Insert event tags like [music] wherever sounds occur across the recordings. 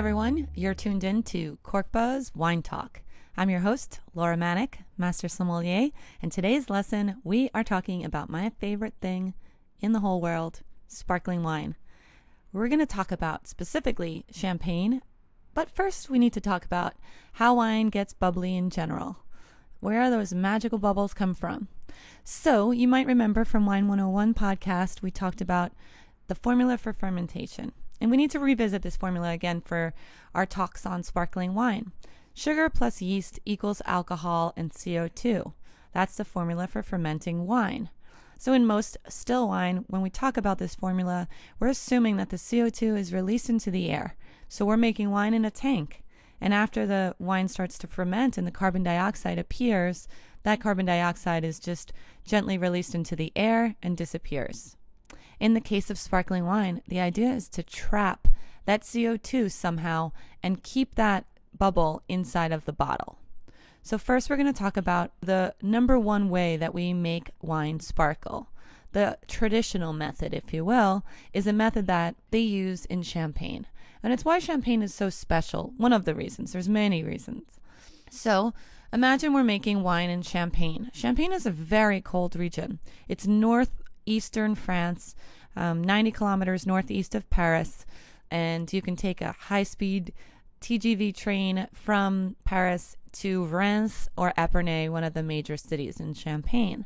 everyone. You're tuned in to Corkbuzz Wine Talk. I'm your host, Laura Maniec, Master Sommelier, and today's lesson we are talking about my favorite thing in the whole world sparkling wine. We're going to talk about specifically champagne, but first we need to talk about how wine gets bubbly in general. Where those magical bubbles come from. So, you might remember from Wine 101 podcast, we talked about the formula for fermentation. And we need to revisit this formula again for our talks on sparkling wine. Sugar plus yeast equals alcohol and CO2. That's the formula for fermenting wine. So, in most still wine, when we talk about this formula, we're assuming that the CO2 is released into the air. So, we're making wine in a tank. And after the wine starts to ferment and the carbon dioxide appears, that carbon dioxide is just gently released into the air and disappears. In the case of sparkling wine, the idea is to trap that CO2 somehow and keep that bubble inside of the bottle. So, first, we're going to talk about the number one way that we make wine sparkle. The traditional method, if you will, is a method that they use in champagne. And it's why champagne is so special. One of the reasons, there's many reasons. So, imagine we're making wine in Champagne. Champagne is a very cold region. It's north eastern France, um, 90 kilometers northeast of Paris, and you can take a high speed TGV train from Paris to Reims or Epernay, one of the major cities in Champagne.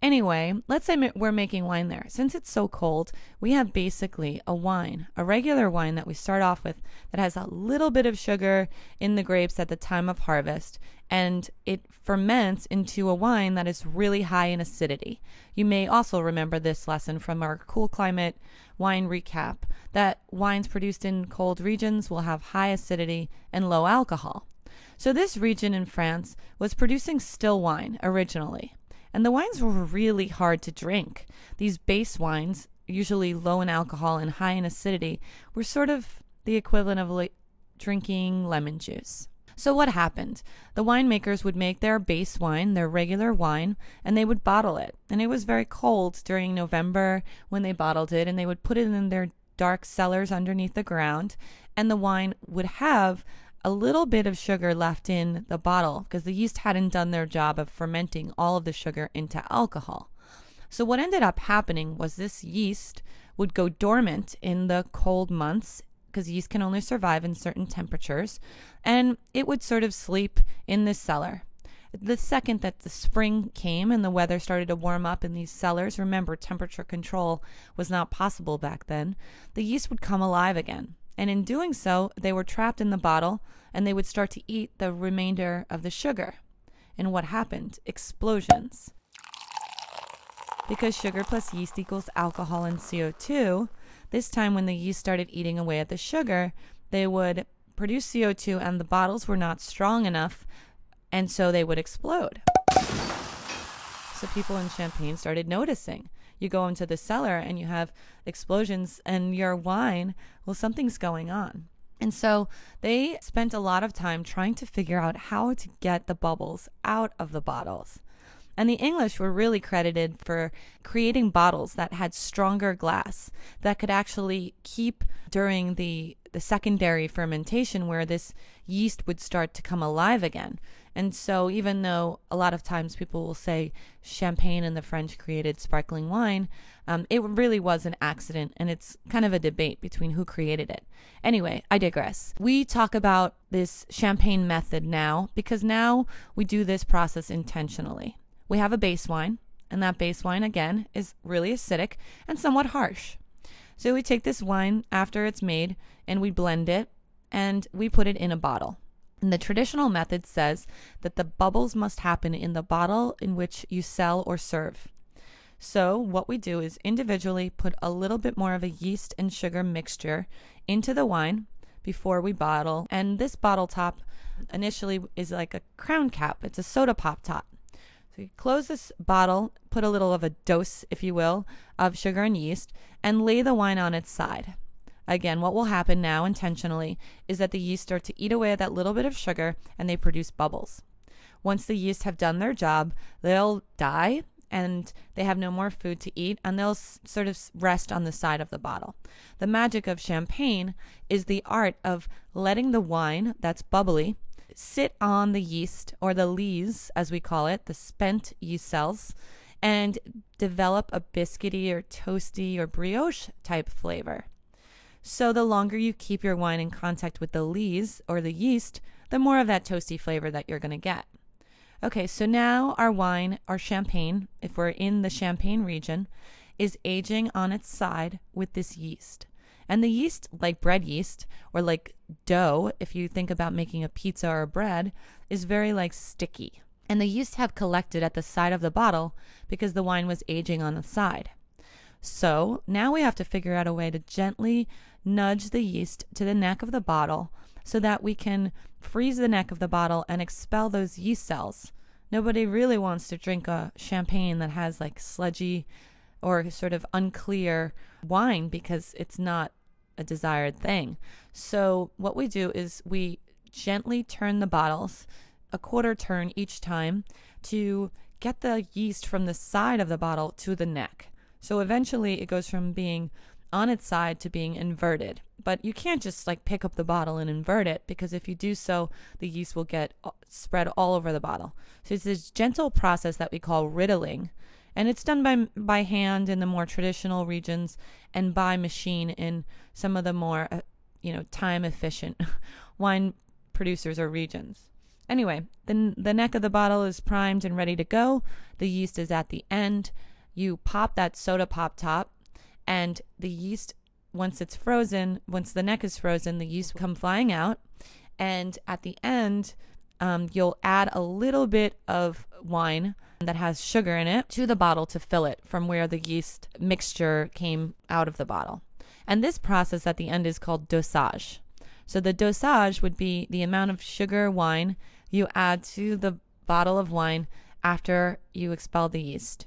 Anyway, let's say we're making wine there. Since it's so cold, we have basically a wine, a regular wine that we start off with that has a little bit of sugar in the grapes at the time of harvest, and it ferments into a wine that is really high in acidity. You may also remember this lesson from our cool climate wine recap that wines produced in cold regions will have high acidity and low alcohol. So, this region in France was producing still wine originally. And the wines were really hard to drink. These base wines, usually low in alcohol and high in acidity, were sort of the equivalent of drinking lemon juice. So, what happened? The winemakers would make their base wine, their regular wine, and they would bottle it. And it was very cold during November when they bottled it, and they would put it in their dark cellars underneath the ground. And the wine would have a little bit of sugar left in the bottle because the yeast hadn't done their job of fermenting all of the sugar into alcohol. So, what ended up happening was this yeast would go dormant in the cold months because yeast can only survive in certain temperatures, and it would sort of sleep in this cellar. The second that the spring came and the weather started to warm up in these cellars, remember temperature control was not possible back then, the yeast would come alive again and in doing so, they were trapped in the bottle and they would start to eat the remainder of the sugar. And what happened? Explosions. Because sugar plus yeast equals alcohol and CO2, this time when the yeast started eating away at the sugar, they would produce CO2 and the bottles were not strong enough, and so they would explode. So people in Champagne started noticing you go into the cellar and you have explosions and your wine, well, something's going on. And so they spent a lot of time trying to figure out how to get the bubbles out of the bottles. And the English were really credited for creating bottles that had stronger glass that could actually keep during the, the secondary fermentation where this yeast would start to come alive again. And so, even though a lot of times people will say champagne and the French created sparkling wine, um, it really was an accident, and it's kind of a debate between who created it. Anyway, I digress. We talk about this champagne method now because now we do this process intentionally. We have a base wine, and that base wine, again, is really acidic and somewhat harsh. So we take this wine after it's made and we blend it and we put it in a bottle. And the traditional method says that the bubbles must happen in the bottle in which you sell or serve. So, what we do is individually put a little bit more of a yeast and sugar mixture into the wine before we bottle. And this bottle top initially is like a crown cap, it's a soda pop top. So, you close this bottle, put a little of a dose, if you will, of sugar and yeast, and lay the wine on its side. Again, what will happen now intentionally is that the yeast start to eat away at that little bit of sugar and they produce bubbles. Once the yeast have done their job, they'll die and they have no more food to eat and they'll sort of rest on the side of the bottle. The magic of champagne is the art of letting the wine that's bubbly sit on the yeast or the lees, as we call it, the spent yeast cells, and develop a biscuity or toasty or brioche type flavor. So the longer you keep your wine in contact with the lees or the yeast, the more of that toasty flavor that you're going to get. Okay, so now our wine, our champagne, if we're in the champagne region, is aging on its side with this yeast. And the yeast, like bread yeast or like dough, if you think about making a pizza or a bread, is very like sticky. And the yeast have collected at the side of the bottle because the wine was aging on the side. So now we have to figure out a way to gently nudge the yeast to the neck of the bottle so that we can freeze the neck of the bottle and expel those yeast cells. Nobody really wants to drink a champagne that has like sludgy or sort of unclear wine because it's not a desired thing. So, what we do is we gently turn the bottles a quarter turn each time to get the yeast from the side of the bottle to the neck. So, eventually, it goes from being on its side to being inverted. But you can't just like pick up the bottle and invert it because if you do so, the yeast will get uh, spread all over the bottle. So it's this gentle process that we call riddling. And it's done by by hand in the more traditional regions and by machine in some of the more uh, you know time efficient [laughs] wine producers or regions. Anyway, the the neck of the bottle is primed and ready to go. The yeast is at the end. You pop that soda pop top and the yeast once it's frozen once the neck is frozen the yeast will come flying out. And at the end um, you'll add a little bit of wine that has sugar in it to the bottle to fill it from where the yeast mixture came out of the bottle. And this process at the end is called dosage. So the dosage would be the amount of sugar wine you add to the bottle of wine after you expel the yeast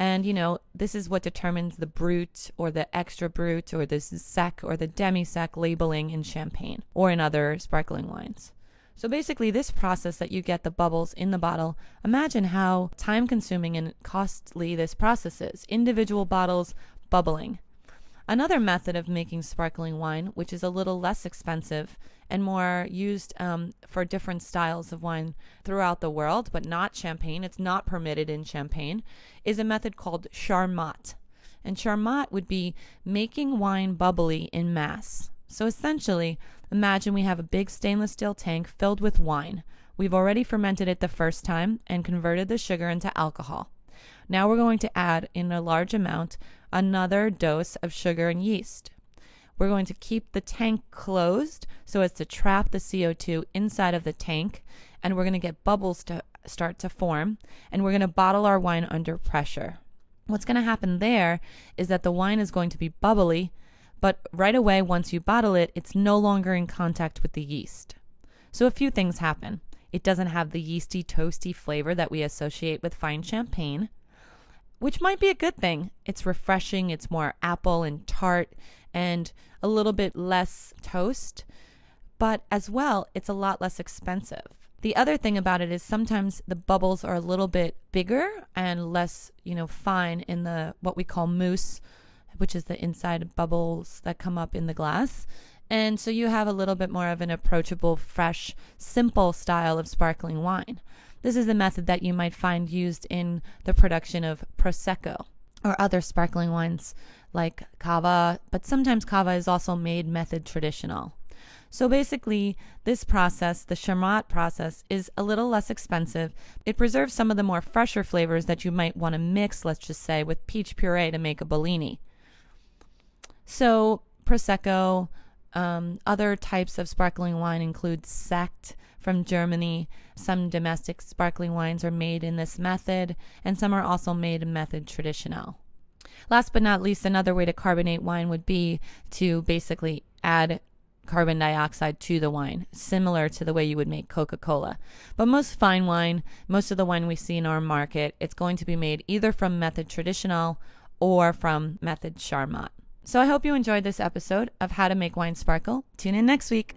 and, you know, this is what determines the brut or the extra brut or the sec or the demi sec labeling in champagne or in other sparkling wines. So basically, this process that you get the bubbles in the bottle, imagine how time consuming and costly this process is. Individual bottles bubbling. Another method of making sparkling wine, which is a little less expensive and more used um, for different styles of wine throughout the world, but not champagne, it's not permitted in champagne, is a method called charmat. And charmat would be making wine bubbly in mass. So essentially, imagine we have a big stainless steel tank filled with wine. We've already fermented it the first time and converted the sugar into alcohol. Now we're going to add in a large amount another dose of sugar and yeast. We're going to keep the tank closed so as to trap the CO2 inside of the tank, and we're going to get bubbles to start to form, and we're going to bottle our wine under pressure. What's going to happen there is that the wine is going to be bubbly, but right away, once you bottle it, it's no longer in contact with the yeast. So a few things happen. It doesn't have the yeasty, toasty flavor that we associate with fine champagne which might be a good thing. It's refreshing, it's more apple and tart and a little bit less toast, but as well, it's a lot less expensive. The other thing about it is sometimes the bubbles are a little bit bigger and less, you know, fine in the what we call mousse, which is the inside bubbles that come up in the glass. And so you have a little bit more of an approachable, fresh, simple style of sparkling wine. This is a method that you might find used in the production of Prosecco or other sparkling wines like cava, but sometimes cava is also made method traditional. So basically, this process, the Charmat process, is a little less expensive. It preserves some of the more fresher flavors that you might want to mix, let's just say, with peach puree to make a Bellini. So, Prosecco, um, other types of sparkling wine include Sekt, from Germany. Some domestic sparkling wines are made in this method, and some are also made in method traditional. Last but not least, another way to carbonate wine would be to basically add carbon dioxide to the wine, similar to the way you would make Coca Cola. But most fine wine, most of the wine we see in our market, it's going to be made either from method traditional or from method Charmat. So I hope you enjoyed this episode of How to Make Wine Sparkle. Tune in next week.